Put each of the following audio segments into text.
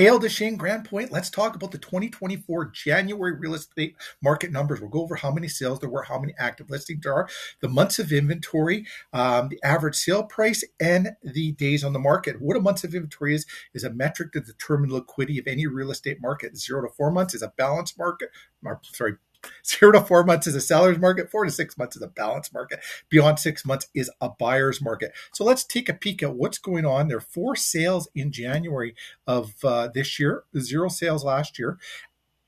Ile Des Chenes Grande Pointe. Let's talk about the 2024 January real estate market numbers. We'll go over how many sales there were, how many active listings there are, the months of inventory, um, the average sale price, and the days on the market. What a months of inventory is is a metric to determine liquidity of any real estate market. Zero to four months is a balanced market. Sorry, Zero to four months is a seller's market. Four to six months is a balance market. Beyond six months is a buyer's market. So let's take a peek at what's going on. There are four sales in January of uh, this year, zero sales last year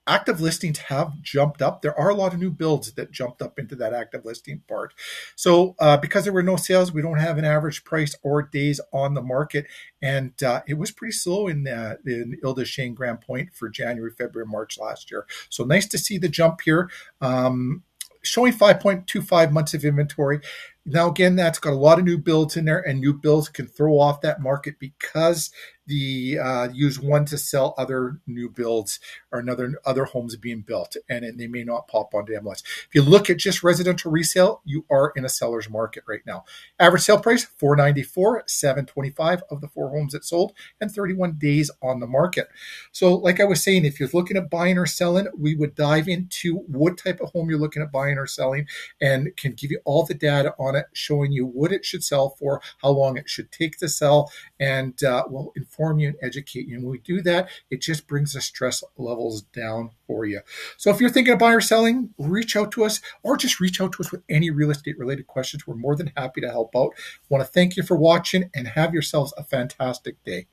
active listings have jumped up. There are a lot of new builds that jumped up into that active listing part. So uh, because there were no sales, we don't have an average price or days on the market, and uh, it was pretty slow in uh, in Ile Des Chenes Grande Pointe for January, February, March last year. So nice to see the jump here. Um, showing 5.25 months of inventory. Now, again, that's got a lot of new builds in there, and new builds can throw off that market because the uh, use one to sell other new builds or another other homes being built, and they may not pop onto MLS. If you look at just residential resale, you are in a seller's market right now. Average sale price four ninety four, seven twenty five of the four homes that sold, and thirty one days on the market. So, like I was saying, if you're looking at buying or selling, we would dive into what type of home you're looking at buying or selling, and can give you all the data on it, showing you what it should sell for, how long it should take to sell, and uh, will inform you and educate you. And when we do that, it just brings the stress levels down for you. So if you're thinking of buying or selling, reach out to us or just reach out to us with any real estate related questions. We're more than happy to help out. Want to thank you for watching and have yourselves a fantastic day.